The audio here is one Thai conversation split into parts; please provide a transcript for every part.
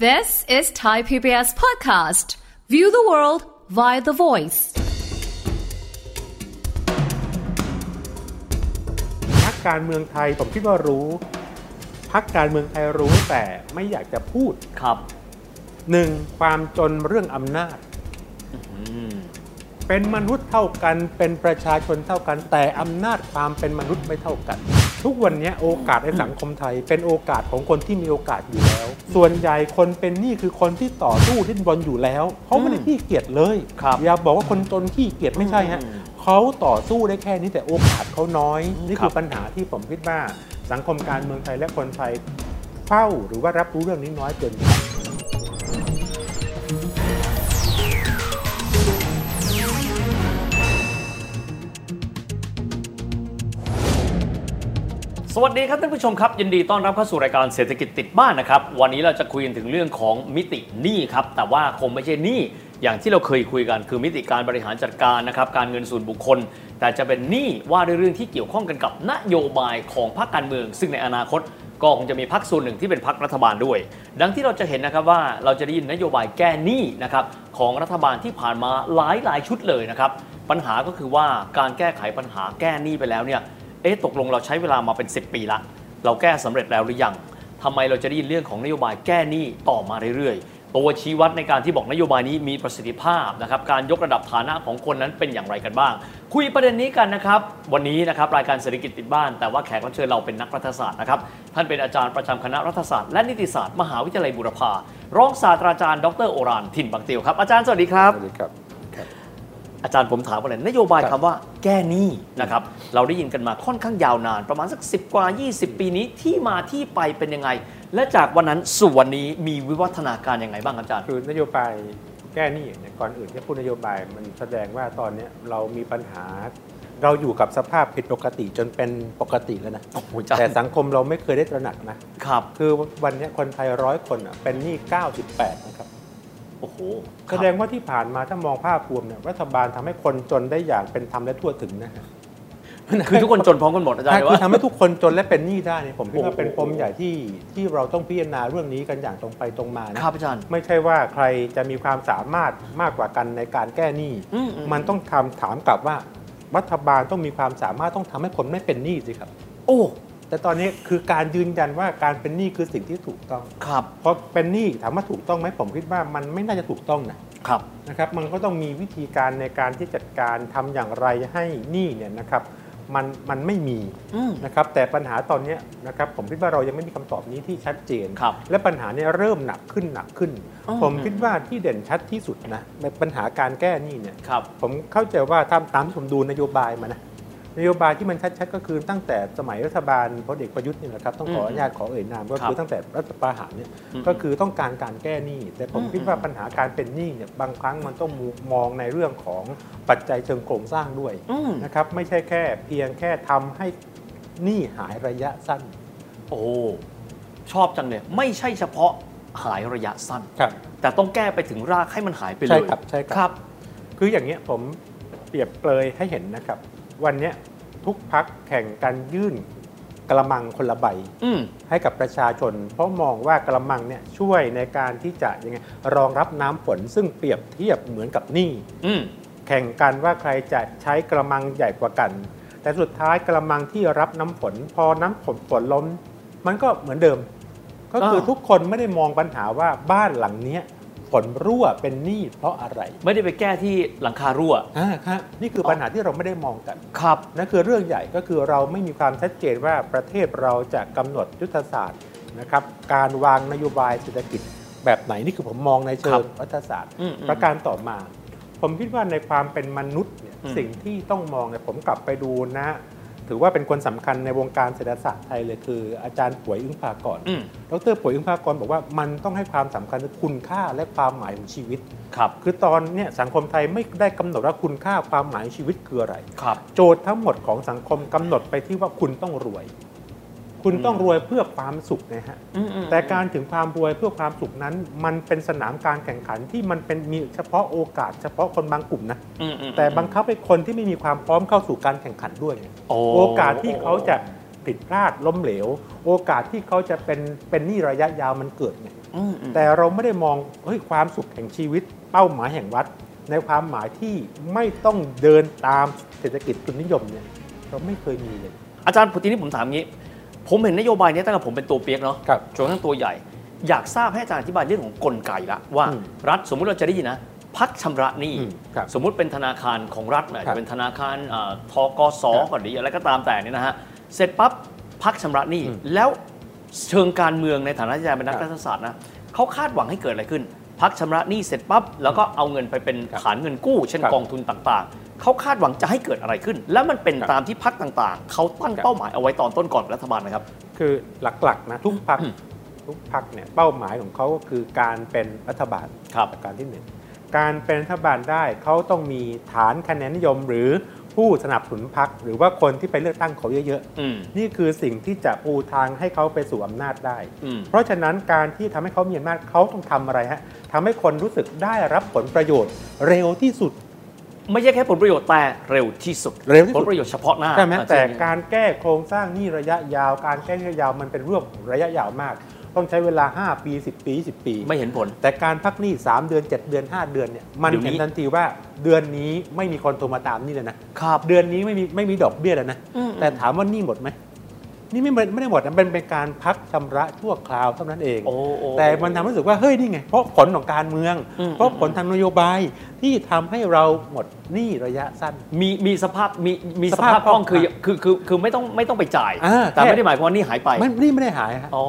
This is Thai PBS podcast. View the world via the voice. พักการเมืองไทยผมคิดว่ารู้ พักการเมืองไทยรู้แต่ไม่อยากจะพูดครับหนึ่งความจนเรื่องอำนาจ เป็นมนุษย์เท่ากันเป็นประชาชนเท่ากัน แต่อำนาจความเป็นมนุษย์ไม่เท่ากัน ทุกวันนี้โอกาสในสังคมไทย เป็นโอกาสของคนที่มีโอกาสอยู่แล้ว ส่วนใหญ่คนเป็นหนี้คือคนที่ต่อสู้ที่บนอยู่แล้วเขาไม่ได้ขี้เกียจเลยครับอย่าบอกว่าคนจนขี้เกียจไม่ใช่ฮะอืมเขาต่อสู้ได้แค่นี้แต่โอกาสเขาน้อย นี่ครัคือบปัญหาที่ผมคิดว่า สังคมการเมืองไทยและคนไทยเฝ้าหรือว่ารับรู้เรื่องนี้น้อยเกินไป สวัสดีครับท่านผู้ชมครับ ยินดีต้อนรับเข้าสู่รายการเศรษฐกิจติดบ้านนะครับ วันนี้เราจะคุยกันถึงเรื่องของมิติหนี้ครับ แต่ว่าคงไม่ใช่หนี้อย่างที่เราเคยคุยกันคือมิติการบริหารจัดการนะครับการเงินส่วนบุคคล แต่จะเป็นหนี้ว่าด้วยเรื่องที่เกี่ยวข้องกันกับนโยบายของพรรคการเมือง ซึ่งในอนาคตก็คงจะมีพรรคส่วนหนึ่งที่เป็นพรรครัฐบาลด้วย ดังที่เราจะเห็นนะครับว่าเราจะได้ยินนโยบายแก้หนี้นะครับของรัฐบาลที่ผ่านมาหลายหลายชุดเลยนะครับปัญหาก็คือว่าการแก้ไขปัญหาแก้หนี้ไปแล้วเนี่ย เอ๊ะตกลงเราใช้เวลามาเป็น 10 ปีละ เราแก้สำเร็จแล้วหรือยังทำไมเราจะได้ยินเรื่องของนโยบายแก้หนี้ต่อมาเรื่อยๆ ตัวชี้วัดในการที่บอกนโยบายนี้มีประสิทธิภาพนะครับ การยกระดับฐานะของคนนั้นเป็นอย่างไรกันบ้าง คุยประเด็นนี้กันนะครับ วันนี้นะครับรายการเศรษฐกิจติดบ้าน แต่ว่าแขกรับเชิญเราเป็นนักรัฐศาสตร์นะครับ ท่านเป็นอาจารย์ประจำคณะรัฐศาสตร์และนิติศาสตร์มหาวิทยาลัยบูรพารองศาสตราจารย์ ดรโอรานถิ่นบางเตียวครับ อาจารย์สวัสดีครับ สวัสดีครับ อาจารย์ผมถามว่าอะไรนโยบายคครับำว่าแก้หนี้นะครับเราได้ยินกันมาค่อนข้างยาวนาน ประมาณสัก 10 กว่า 20 ปีนี้ที่มาที่ไปเป็นยังไง และจากวันนั้นสู่วันนี้มีวิวัฒนาการยังไงบ้างครับอาจารย์คือนโยบายแก้หนี้เนี่ยก่อนอื่นที่พูดนโยบายมันแสดงว่าตอนเนี้ยเรามีปัญหาเราอยู่กับสภาพผิดปกติจนเป็นปกติแล้วนะโอ้โหอาจารย์แต่สังคมเราไม่เคยได้ตระหนักนะครับ คือวันเนี้ยคนไทยร้อยคนอะเป็นหนี้ 98 นะครับ โอ้โหแสดงว่าที่ผ่านมาถ้ามองภาพรวมเนี่ยรัฐบาลทำให้คนจนได้อย่างเป็นธรรมและทั่วถึงนะฮะคือทุกคนจนพร้อมกันหมดอาจารย์ใช่หรือคือว่าทำให้ทุกคนจนและเป็นหนี้ได้เนี่ยผมคิดว่าโอ้โหเป็นปมใหญ่ที่ที่เราต้องพิจารณาเรื่องนี้กันอย่างตรงไปตรงมานะครับอาจารย์ไม่ใช่ว่าใครจะมีความสามารถมากกว่ากันในการแก้หนี้อืมอืมมันต้องทำถามกลับว่ารัฐบาลต้องมีความสามารถต้องทำให้คนไม่เป็นหนี้สิครับ โอ้ แต่ตอนนี้คือการยืนยันว่าการเป็นหนี้คือสิ่งที่ถูกต้องครับเพราะเป็นหนี้ถามว่าถูกต้องไหมผมคิดว่ามันไม่น่าจะถูกต้องนะครับนะครับ มันก็ต้องมีวิธีการในการที่จัดการทำอย่างไรให้หนี้เนี่ยนะครับมันมันไม่มีอืมนะครับแต่ปัญหาตอนเนี้ยนะครับผมคิดว่าเรายังไม่มีคำตอบนี้ที่ชัดเจนครับและปัญหาเนี่ยเริ่มหนักขึ้นหนักขึ้นอ๋อผมคิดว่าที่เด่นชัดที่สุดนะในปัญหาการแก้หนี้เนี่ยครับผมเข้าใจว่าตามตามที่ผมดูนโยบายมานะ นโยบายที่มันชัดๆก็คือตั้งแต่สมัยรัฐบาลพลเอกประยุทธ์เนี่ยนะครับต้องขออนุญาตขอเอ่ยนามก็ครัคือบตั้งแต่รัฐประหารเนี่ยอืมก็คือต้องการการแก้หนี้ แต่ผมอืมคิดว่าปัญหาการเป็นหนี้เนี่ยบางครั้งมันต้องมองในเรื่องของปัจจัยเชิงโครงสร้างด้วยอืมนะครับไม่ใช่แค่เพียงแค่ทำให้หนี้หายระยะสั้น โอ้ชอบจังเลยไม่ใช่เฉพาะหายระยะสั้นครับแต่ต้องแก้ไปถึงรากให้มันหายไปเลยใช่ครับใช่ครับครับคืออย่างเงี้ยผมเปรียบเปรยให้เห็นนะครับ วันเนี้ยทุกพักแข่งกันยื่นกระมังคนละใบอืมให้กับประชาชน เพราะมองว่ากระมังเนี่ยช่วยในการที่จะยังไงรองรับน้ำฝนซึ่งเปรียบเทียบเหมือนกับหนี้อืมแข่งกันว่าใครจะใช้กระมังใหญ่กว่ากัน แต่สุดท้ายกระมังที่รับน้ำฝน พอน้ำฝนฝนล้มมันก็เหมือนเดิม ก็คืออ่าทุกคนไม่ได้มองปัญหาว่าบ้านหลังเนี้ย ฝนรั่วเป็นหนี้เพราะอะไร ไม่ได้ไปแก้ที่หลังคารั่วอ่าครับนี่คือปัญหาที่เราไม่ได้มองกันครับนั่นคือเรื่องใหญ่ก็คือเราไม่มีความชัดเจนว่าประเทศเราจะกำหนดยุทธศาสตร์นะครับการวางนโยบายเศรษฐกิจแบบไหนนี่คือผมมองในเชิครังบรัฐศาสตร์อืมอืมประการต่อมา ผมคิดว่าในความเป็นมนุษย์เนี่ยอืมสิ่งที่ต้องมองเนี่ยผมกลับไปดูนะ ถือว่าเป็นคนสำคัญในวงการเศรษฐศาสตร์ไทยเลยคือ อาจารย์ป่วยอึ้งภากรอืมดรป่วยอึ้งภากรบอกว่ามันต้องให้ความสำคัญกับคุณค่าและความหมายของชีวิตครับคือตอนเนี้ยสังคมไทยไม่ได้กำหนดว่าคุณค่าความหมายชีวิตคืออะไรครับโจทย์ทั้งหมดของสังคมกำหนดไปที่ว่าคุณต้องรวย คุณต้องรวยเพื่อความสุขนะฮะอืมอืมแต่การถึงความรวยเพื่อความสุขนั้น มันเป็นสนามการแข่งขันที่มันเป็นมีเฉพาะโอกาส เฉพาะคนบางกลุ่มนะอืมอืมแต่บังคับให้คนที่ไม่มีความพร้อมเข้าสู่การแข่งขันด้วยไงโอ้โอกาสที่เขาจะผิดพลาดล้มเหลว โอกาสที่เขาจะเป็นเป็นหนี้ระยะยาวมันเกิดไงอืมอืมแต่เราไม่ได้มองเฮ้ยความสุขแห่งชีวิต เป้าหมายแห่งวัด ในความหมายที่ไม่ต้องเดินตามเศรษฐกิจทุนนิยมเนี่ยเราไม่เคยมีเลย อาจารย์ทีนี้ผมถามงี้ ผมเห็นนโยบายนี้ตั้งแต่ผมเป็นตัวเปียกเนาะครับจนกระทั่งตัวใหญ่ อยากทราบให้อาจารย์อธิบายเรื่องของกลไกละว่าอืมรัฐสมมุติเราจะได้ยินนะพักชำระหนี้อืมครับสมมุติเป็นธนาคารของรัฐอาจครัจะบเป็นธนาคารอ่าทกสครับก่อนดีอะไรก็ตามแต่เนี่ยนะฮะเสร็จปั๊บพักชำระหนี้อืมแล้วเชิงการเมืองในฐานะที่อาจารย์เป็นนักครับรัฐศาสตร์นะเขาคาดหวังให้เกิดอะไรขึ้นพักชำระหนี้เสร็จปั๊บแล้วก็เอาเงินไปเป็นครับฐานเงินกู้ เช่นครับกองทุนต่างๆ เขาคาดหวังจะให้เกิดอะไรขึ้น แล้วมันเป็นครับตามที่พักต่างๆ เขาตั้งครับเป้าหมายเอาไว้ตอนต้นก่อนรัฐบาลนะครับ คือหลักๆนะทุกพักอืมทุกพักเนี่ยเป้าหมายของเขาก็คือการเป็นรัฐบาลครับประการที่หนึ่งการเป็นรัฐบาลได้เขาต้องมีฐานคะแนนนิยมหรือผู้สนับสนุนพักหรือว่าคนที่ไปเลือกตั้งเขาเยอะอืมๆนี่คือสิ่งที่จะปูทางให้เขาไปสู่อำนาจได้อืมเพราะฉะนั้นการที่ทำให้เขามีอำนาจเขาต้องทำอะไรฮะทำให้คนรู้สึกได้รับผลประโยชน์ เร็วที่สุด ไม่ใช่แค่ผลประโยชน์แต่เร็วที่สุดเร็วที่ผสุลดประโยชน์เฉพาะหน้าใช่ไหมอะแต่เช่นการแก้โครงสร้างหนี้ระยะยาว การแก้หนี้ระยะยาวมันเป็นเรื่องของระยะยาวมาก ต้องใช้เวลา 5 ปี 10 ปี 20 ปี ไม่เห็นผล แต่การพักหนี้ 3 เดือน 7 เดือน 5 เดือนเนี่ยมันเดี๋ยวนี้เห็นทันทีว่าเดือนนี้ไม่มีคนโทรมาตามหนี่เลยนะครับเดือนนี้ไม่มีไม่มีดอกเบี้ยแล้วนะอืมแต่ถามว่าหนี้หมดไหม นี่ไม่หมดไม่ได้หมดนะเป็นเป็นการพักชำระชั่วคราวเท่านั้นเองโอ้โอ้แต่มันทำให้รู้สึกว่าเฮ้ยนี่ไง เพราะผลของการเมืองอืมเพราะผลทางนโยบายที่ทำให้เราหมดหนี้ระยะสั้น มีมีสภาพมีมีสสภาพภาพคล่องคล่องคือคือคือคือไม่ต้องไม่ต้องไปจ่ายอ่าแต่แค่ไม่ได้หมายความว่านี่หายไปไม่นี่ไม่ได้หายฮะอ๋อ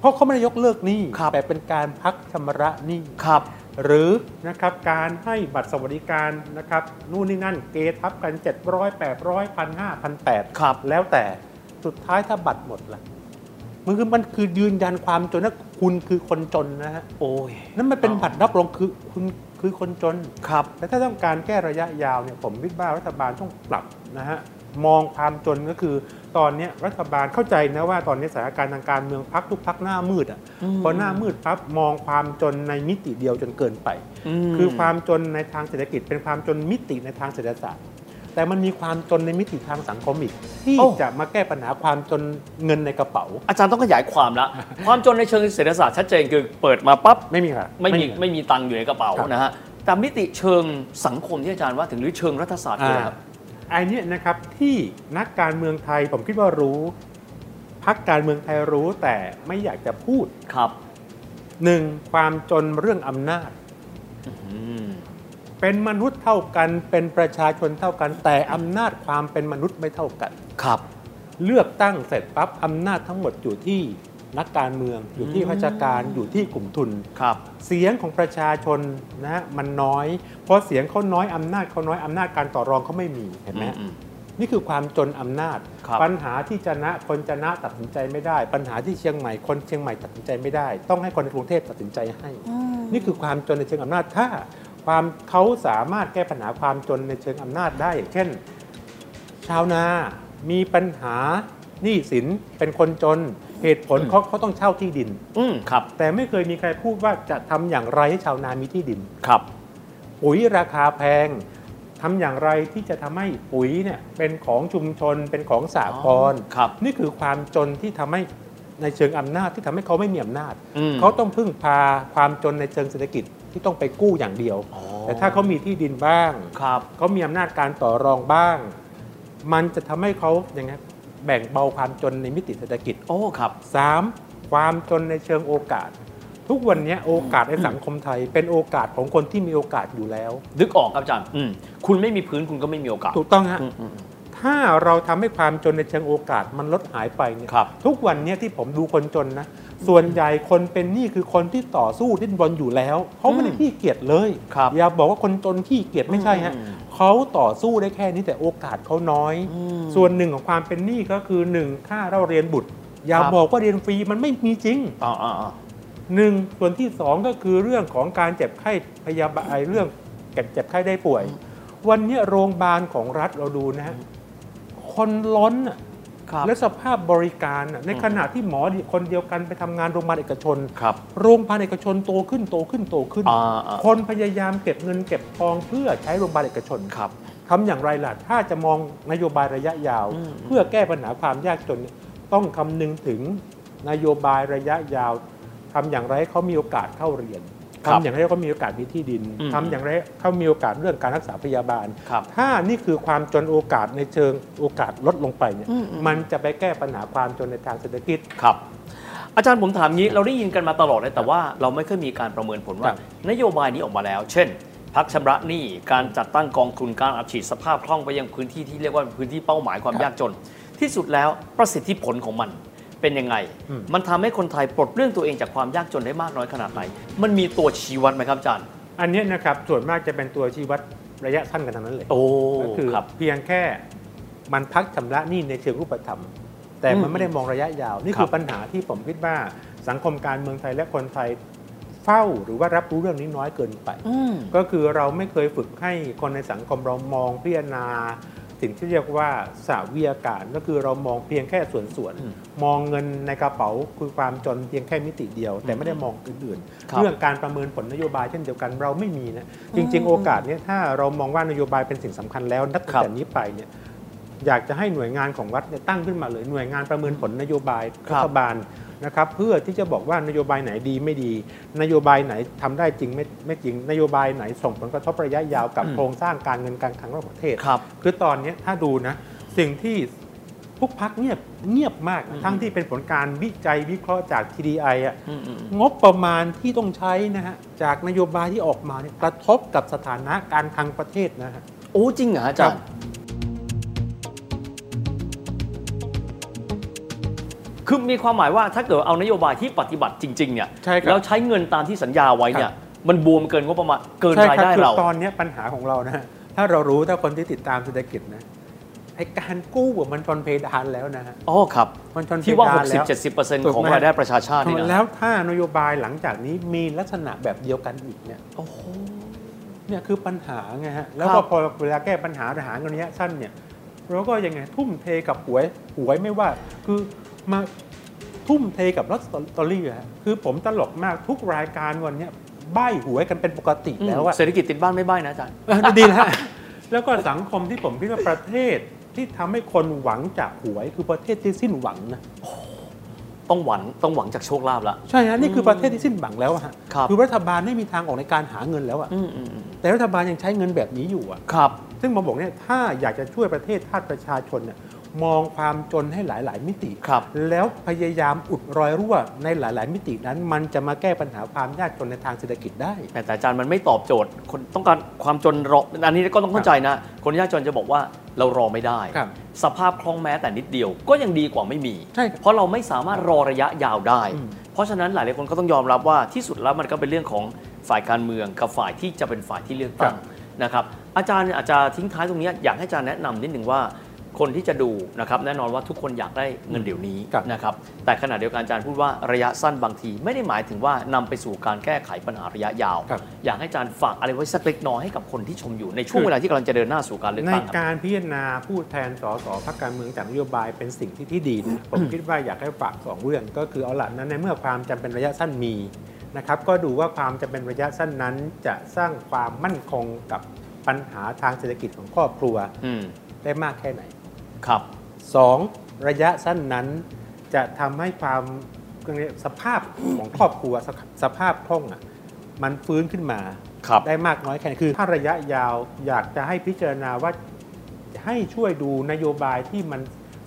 เพราะเขาไม่ได้ยกเลิกหนี้ครับแต่เป็นการพักชำระหนี้ครับหรือนะครับการให้บัตรสวัสดิการนะครับนู่นนี่นั่นเกทับกัน 700 800 1,500 1,800ครับแล้วแต่ สุดท้ายถ้าบัตรหมดล่ะมันคือมันคือยืนยันความจนนะคุณคือคนจนนะฮะโอ้ยนั่นมันเป็นอ๋อบัตรรับรองคือคุณคือคนจนครับแต่ถ้าต้องการแก้ระยะยาวเนี่ยผมคิดว่ารัฐบาลต้องปรับนะฮะมองความจนก็คือตอนเนี้ยรัฐบาลเข้าใจนะว่าตอนนี้สถานการณ์ทางการเมืองพักทุกพักหน้ามืดอะอืมพอหน้ามืดปั๊บมองความจนในมิติเดียวจนเกินไปมคือความจนในทางเศรษฐกิจเป็นความจนมิติในทางเศรษฐศาสตร์ แต่มันมีความจนในมิติทางสังคมอีก ที่โอ้จะมาแก้ปัญหาความจนเงินในกระเป๋า อาจารย์ต้องขยายความละ ความจนในเชิงเศรษฐศาสตร์ชัดเจนคือเปิดมาปั๊บไม่มีค่ะไม่มีค่ะไม่มีตังค์อยู่ในกระเป๋าครับนะฮะแต่มิติเชิงสังคมที่อาจารย์ว่าถึงหรือเชิงรัฐศาสตร์คืออะไรครับไอ้เนี่ยนะครับที่นักการเมืองไทยผมคิดว่ารู้พักการเมืองไทยรู้แต่ไม่อยากจะพูดครับหนึ่งความจนเรื่องอำนาจอืม เป็นมนุษย์เท่ากัน เป็นประชาชนเท่ากัน แต่อำนาจความเป็นมนุษย์ไม่เท่ากัน ครับ เลือกตั้งเสร็จปั๊บอำนาจทั้งหมดอยู่ที่นักการเมือง อยู่ที่อืมราชการอยู่ที่กลุ่มทุน ครับ เสียงของประชาชนนะฮะมันน้อยเพราะเสียงเขาน้อยอำนาจเขาน้อยอำนาจการต่อรองเขาไม่มีเห็นไหมฮะอืมนี่คือความจนอำนาจครับปัญหาที่จะนะคนจะนะตัดสินใจไม่ได้ ปัญหาที่เชียงใหม่คนเชียงใหม่ตัดสินใจไม่ได้ ต้องให้คนในกรุงเทพตัดสินใจให้ นี่คือความจนในเชิงอำนาจถ้า ความเขาสามารถแก้ปัญหาความจนในเชิงอำนาจได้อย่างเช่น ชาวนามีปัญหาหนี้สินเป็นคนจนเหตุผลเขาเขาต้องเช่าที่ดิน อืมครับ แต่ไม่เคยมีใครพูดว่าจะทำอย่างไรให้ชาวนามีที่ดินครับ ปุ๋ยราคาแพงทำอย่างไรที่จะทำให้ปุ๋ยเนี่ยเป็นของชุมชนเป็นของสหกรณ์ครับ นี่คือความจนที่ทำให้ในเชิงอำนาจที่ทำให้เขาไม่มีอำนาจอืมเขาต้องพึ่งพาความจนในเชิงเศรษฐกิจ ที่ต้องไปกู้อย่างเดียวอ๋อแต่ถ้าเขามีที่ดินบ้างครับเขามีอำนาจการต่อรองบ้าง มันจะทำให้เขาอย่างไงแบ่งเบาความจนในมิติเศรษฐกิจโอ้ครับสามความจนในเชิงโอกาส ทุกวันนี้โอกาสในสังคมไทย เป็นโอกาสของคนที่มีโอกาสอยู่แล้วนึกออกครับอาจารย์อืมคุณไม่มีพื้นคุณก็ไม่มีโอกาส ถูกต้องฮะอืมอืมถ้าเราทำให้ความจนในเชิงโอกาสมันลดหายไปเนี่ยครับทุกวันเนี้ที่ผมดูคนจนนะ ส่วนใหญ่คนเป็นหนี้คือคนที่ต่อสู้ดิ้นรนอยู่แล้วเขาไม่ได้ขี้เกียจเลยครับอย่าบอกว่าคนจนขี้เกียจไม่ใช่ฮะอืมเขาต่อสู้ได้แค่นี้แต่โอกาสเขาน้อยอืมส่วนหนึ่งของความเป็นหนี้ก็คือหนึ่งค่าเราเรียนบุตร อย่าครับบอกว่าเรียนฟรีมันไม่มีจริงอ่าอ่าอ่าหนึ่งส่วนที่สองก็คือเรื่องของการเจ็บไข้พยาบาลไอ้เรื่องเก็บเจ็บไข้ได้ป่วย วันนี้โรงพยาบาลของรัฐเราดูนะฮะคนล้นน่ะครับ และสภาพบริการน่ะในขณะที่หมอคนเดียวกันไปทำงานโรงพยาบาลเอกชนครับโรงพยาบาลเอกชนโตขึ้นโตขึ้นโตขึ้นอ่าอ่าคนพยายามเก็บเงินเก็บทองเพื่อใช้โรงพยาบาลเอกชนครับทำอย่างไรล่ะ ถ้าจะมองนโยบายระยะยาวอืมเพื่อแก้ปัญหาความยากจนเนี่ยต้องคำนึงถึงนโยบายระยะยาวทำอย่างไรให้เขามีโอกาสเข้าเรียนครับ ทำอย่างไรให้เขามีโอกาสมีที่ดินอืมทำอย่างไรให้เขามีโอกาสเรื่องการรักษาพยาบาลครับถ้านี่คือความจนโอกาสในเชิงโอกาสลดลงไปเนี่ยอืมอืมมันจะไปแก้ปัญหาความจนในทางเศรษฐกิจครับอาจารย์ผมถามงี้เราได้ยินกันมาตลอดเลยแต่ว่าเราไม่เคยมีการประเมินผลว่าครับนโยบายนี้ออกมาแล้ว เช่น พักชำระหนี้การจัดตั้งกองทุนการอัดฉีดสภาพคล่องไปยังพื้นที่ที่เรียกว่าเป็นพื้นที่เป้าหมายความยากจน ที่สุดแล้วประสิทธิผลของมัน เป็นยังไงอืมมันทำให้คนไทยปลดเรื่องตัวเองจากความยากจนได้มากน้อยขนาดไหน มันมีตัวชี้วัดไหมครับอาจารย์ อันเนี้ยนะครับส่วนมากจะเป็นตัวชี้วัดระยะสั้นกันทั้งนั้นเลย โอ้ก็คือครับเพียงแค่มันพักชำระหนี้ในเชิงรูปธรรม แต่อืมันมไม่ได้มองระยะยาว นี่ครับคือปัญหาที่ผมคิดว่าสังคมการเมืองไทยและคนไทยเฝ้าหรือว่ารับรู้เรื่องนี้น้อยเกินไปอืมก็คือเราไม่เคยฝึกให้คนในสังคมเรามองพิจารณา สิ่งที่เรียกว่าสหวิทยาการก็คือเรามองเพียงแค่ส่วนส่วนๆอืมมองเงินในกระเป๋าคือความจนเพียงแค่มิติเดียว แต่ไม่ได้มองอื่นครับๆเรื่องการประเมินผลนโยบายเช่นเดียวกันเราไม่มีนะจริง ๆ โอกาสเนี้ยถ้าเรามองว่านโยบายเป็นสิ่งสำคัญแล้วนับตั้งแต่นี้ไปเนี่ยอยากจะให้หน่วยงานของรัฐเนี่ยตั้งขึ้นมาเลยหน่วยงานประเมินผลนโยบายครัรับฐบาล นะครับเพื่อที่จะบอกว่านโยบายไหนดีไม่ดี นโยบายไหนทำได้จริงไม่ไม่จริง นโยบายไหนส่งผลกระทบระยะยาวกับอืมโครงสร้างการเงินการคลังระหว่างประเทศครับคือตอนเนี้ยถ้าดูนะสิ่งที่ทุกพักเงียบเงียบมากอืมทั้งที่เป็นผลการวิจัยวิเคราะห์จาก TDI อะอืมอืมงบประมาณที่ต้องใช้นะฮะจากนโยบายที่ออกมาเนี่ยกระทบกับสถานะการคลังประเทศนะฮะโอ้จริงเหรออาจารครัย์ คือมีความหมายว่าถ้าเกิดเอานโยบายที่ปฏิบัติจริงๆเนี่ยใช่ครับ แล้วใช้เงินตามที่สัญญาไว้เนี่ยครับมันบวมเกินงบประมาณเกินใช่รายครับได้คือเราตอนเนี้ยปัญหาของเรานะฮะถ้าเรารู้ถ้าคนที่ติดตามเศรษฐกิจนะไอการกู้อะมันชนเพดานแล้วนะฮะ อ๋อครับ มันชนเพที่ว่าดานแล้ว60-70%ของรายได้ประชาชาตินี่นะแล้วถ้านโยบายหลังจากนี้มีลักษณะแบบเดียวกันอีกเนี่ยโอ้โห เนี่ยคือปัญหาไงฮะ แล้วคก็รับพอเวลาแก้ปัญหาหาเงินระยะสั้นเนี่ยเราก็ยังไงทุ่มเทกับหวยหวยไม่ว่าคือ มาทุ่มเทกับลอตเตอรี่อะฮะคือผมตลกมากทุกรายการวันเนี้ยใบ้หวยกันเป็นปกติแล้วอะเศรษฐกิจติดบ้านไม่ใบ้นะอาจารย์เออดีแล้วแล้วก็สังคมที่ผมคิดว่าประเทศที่ทำให้คนหวังจากหวยคือประเทศที่สิ้นหวังนะต้องหวังต้องหวังจากโชคลาภละใช่ฮะนี่คือประเทศที่สิ้นหวังแล้วอะฮะครับคือรัฐบาลไม่มีทางออกในการหาเงินแล้วอะอืมอืมอืมแต่รัฐบาลยังใช้เงินแบบนี้อยู่อะครับ ซึ่งผมบอกเนี่ยถ้าอยากจะช่วยประเทศชาติประชาชนเนี่ย มองความจนให้หลาย ๆ มิติครับแล้วพยายามอุดรอยรั่วในหลาย ๆ มิตินั้น มันจะมาแก้ปัญหาความยากจนในทางเศรษฐกิจได้ แต่อาจารย์มันไม่ตอบโจทย์ คนต้องการความจนรออันนี้ก็ต้องเข้าใจนะ คนยากจนจะบอกว่าเรารอไม่ได้ครับสภาพคล่องแม้แต่นิดเดียว ก็ยังดีกว่าไม่มีใช่ครับเพราะเราไม่สามารถรอระยะยาวได้อืมเพราะฉะนั้นหลายๆคนก็ต้องยอมรับว่าที่สุดแล้วมันก็เป็นเรื่องของฝ่ายการเมืองกับฝ่ายที่จะเป็นฝ่ายที่เลือกตั้งนะครับอาจารย์อาจจะทิ้งท้ายตรงนี้อยากให้อาจารย์แนะนำนิดหนึ่งว่า คนที่จะดูนะครับแน่นอนว่าทุกคนอยากได้เงินเดี๋ยวนี้ครับนะครับแต่ขณะเดียวกันอาจารย์พูดว่าระยะสั้นบางที ไม่ได้หมายถึงว่านำไปสู่การแก้ไขปัญหาระยะยาวครับอยากให้อาจารย์ฝากอะไรไว้สักเล็กน้อยให้กับคนที่ชมอยู่ในช่วงเวลาที่กำลังจะเดินหน้าสู่การเลือกในตั้งครับการพิจารณาผู้แทนสสพรรคการเมืองจากนโยบายเป็นสิ่งที่ที่ดีนะผมคิดว่าอยากให้ฝากสองเรื่องก็คือเอาละนั้นในเมื่อความจำเป็นระยะสั้นมีนะครับก็ดูว่าความจำเป็นระยะสั้นนั้นจะสร้างความมั่นคงกับปัญหาทางเศรษฐกิจของครอบครัวอืมได้มากแค่ไหน ครับสองระยะสั้นนั้นจะทำให้ความเรียกสภาพของครอบครัวสภสภาพคล่องอะมันฟื้นขึ้นมาครับได้มากน้อยแค่ไหนคือ ถ้าระยะยาวอยากจะให้พิจารณาว่าให้ช่วยดูนโยบายที่มัน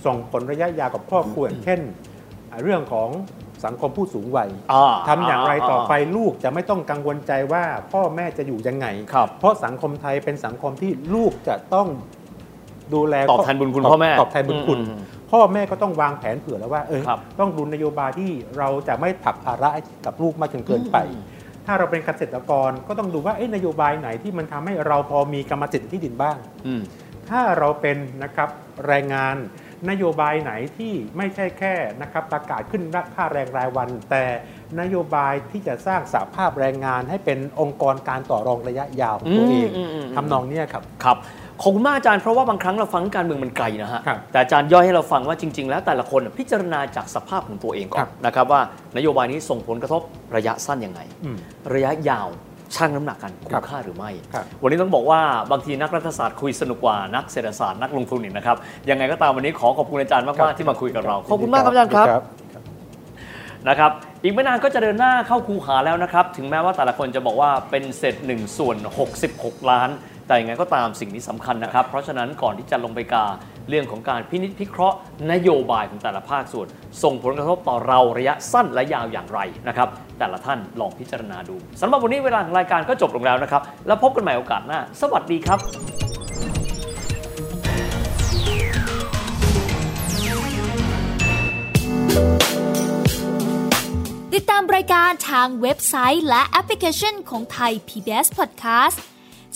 ส่งผลระยะยาวกับครอบครัวอย่างเช่นอ่าเรื่องของสังคมผู้สูงวัยอ่าทำอย่างไรต่อไปลูกจะไม่ต้องกังวลใจว่าพ่อแม่จะอยู่ยังไงครับเพราะสังคมไทยเป็นสังคมที่ลูกจะต้อง ดูแลตอบแทนบุญคุณพ่อแม่ตอบแทนบุญคุณอืมพ่อแม่ก็ต้องวางแผนเผื่อแล้วว่าเออครับต้องดูนโยบายที่เราจะไม่ผลักภาระให้กับลูกมากจนเกินไปอืมถ้าเราเป็นเกษตรกรก็ต้องดูว่าเอ๊ะนโยบายไหนที่มันทำให้เราพอมีกรรมสิทธิ์ที่ดินบ้างอืมถ้าเราเป็นนะครับแรงงานนโยบายไหนที่ไม่ใช่แค่นะครับประกาศขึ้นราค่าแรงรายวัน แต่นโยบายที่จะสร้างสาภาพแรงงานให้เป็นองค์กรการต่อรองระยะยาวของตัวเองอืมอืมอืมทำนองเนี้ยครับครับ ขอบคุณมากอาจารย์เพราะว่าบางครั้งเราฟังการเมืองมันไกลนะฮะครับแต่อาจารย์ย่อยให้เราฟังว่าจริง ๆ แล้วแต่ละคนพิจารณาจากสภาพของตัวเองก่อครันบนะครับว่านโยบายนี้ส่งผลกระทบระยะสั้นยังไงอืมระยะยาวชั่งน้ำหนักกันครัคุ้บมค่าหรือไม่ครับวันนี้ต้องบอกว่าบางทีนักรัฐศาสตร์คุยสนุกกว่านักเศรษฐศาสตร์นักลงทุนอีกนะครับ ยังไงก็ตามวันนี้ขอขอบคุณอาจารย์มากๆที่มาคุยกับเรา ขอบคุณมากครับอาจารย์ครับนะครับอีกไม่นานก็จะเดินหน้าเข้าคูหาแล้วนะครับ ถึงแม้ว่าแต่ละคนจะบอกว่าเป็นเศษ1ส่วน 66 ล้าน แต่ยังไงก็ตามสิ่งนี้สำคัญนะครับ เพราะฉะนั้นก่อนที่จะลงไปกาเรื่องของการพินิจพิเคราะห์นโยบายของแต่ละภาคส่วน ส่งผลกระทบต่อเราระยะสั้นและยาวอย่างไรนะครับแต่ละท่านลองพิจารณาดูสำหรับวันนี้เวลาของรายการก็จบลงแล้วนะครับ แล้วพบกันใหม่โอกาสหน้า สวัสดีครับติดตามรายการทางเว็บไซต์และแอปพลิเคชันของไทย PBS Podcast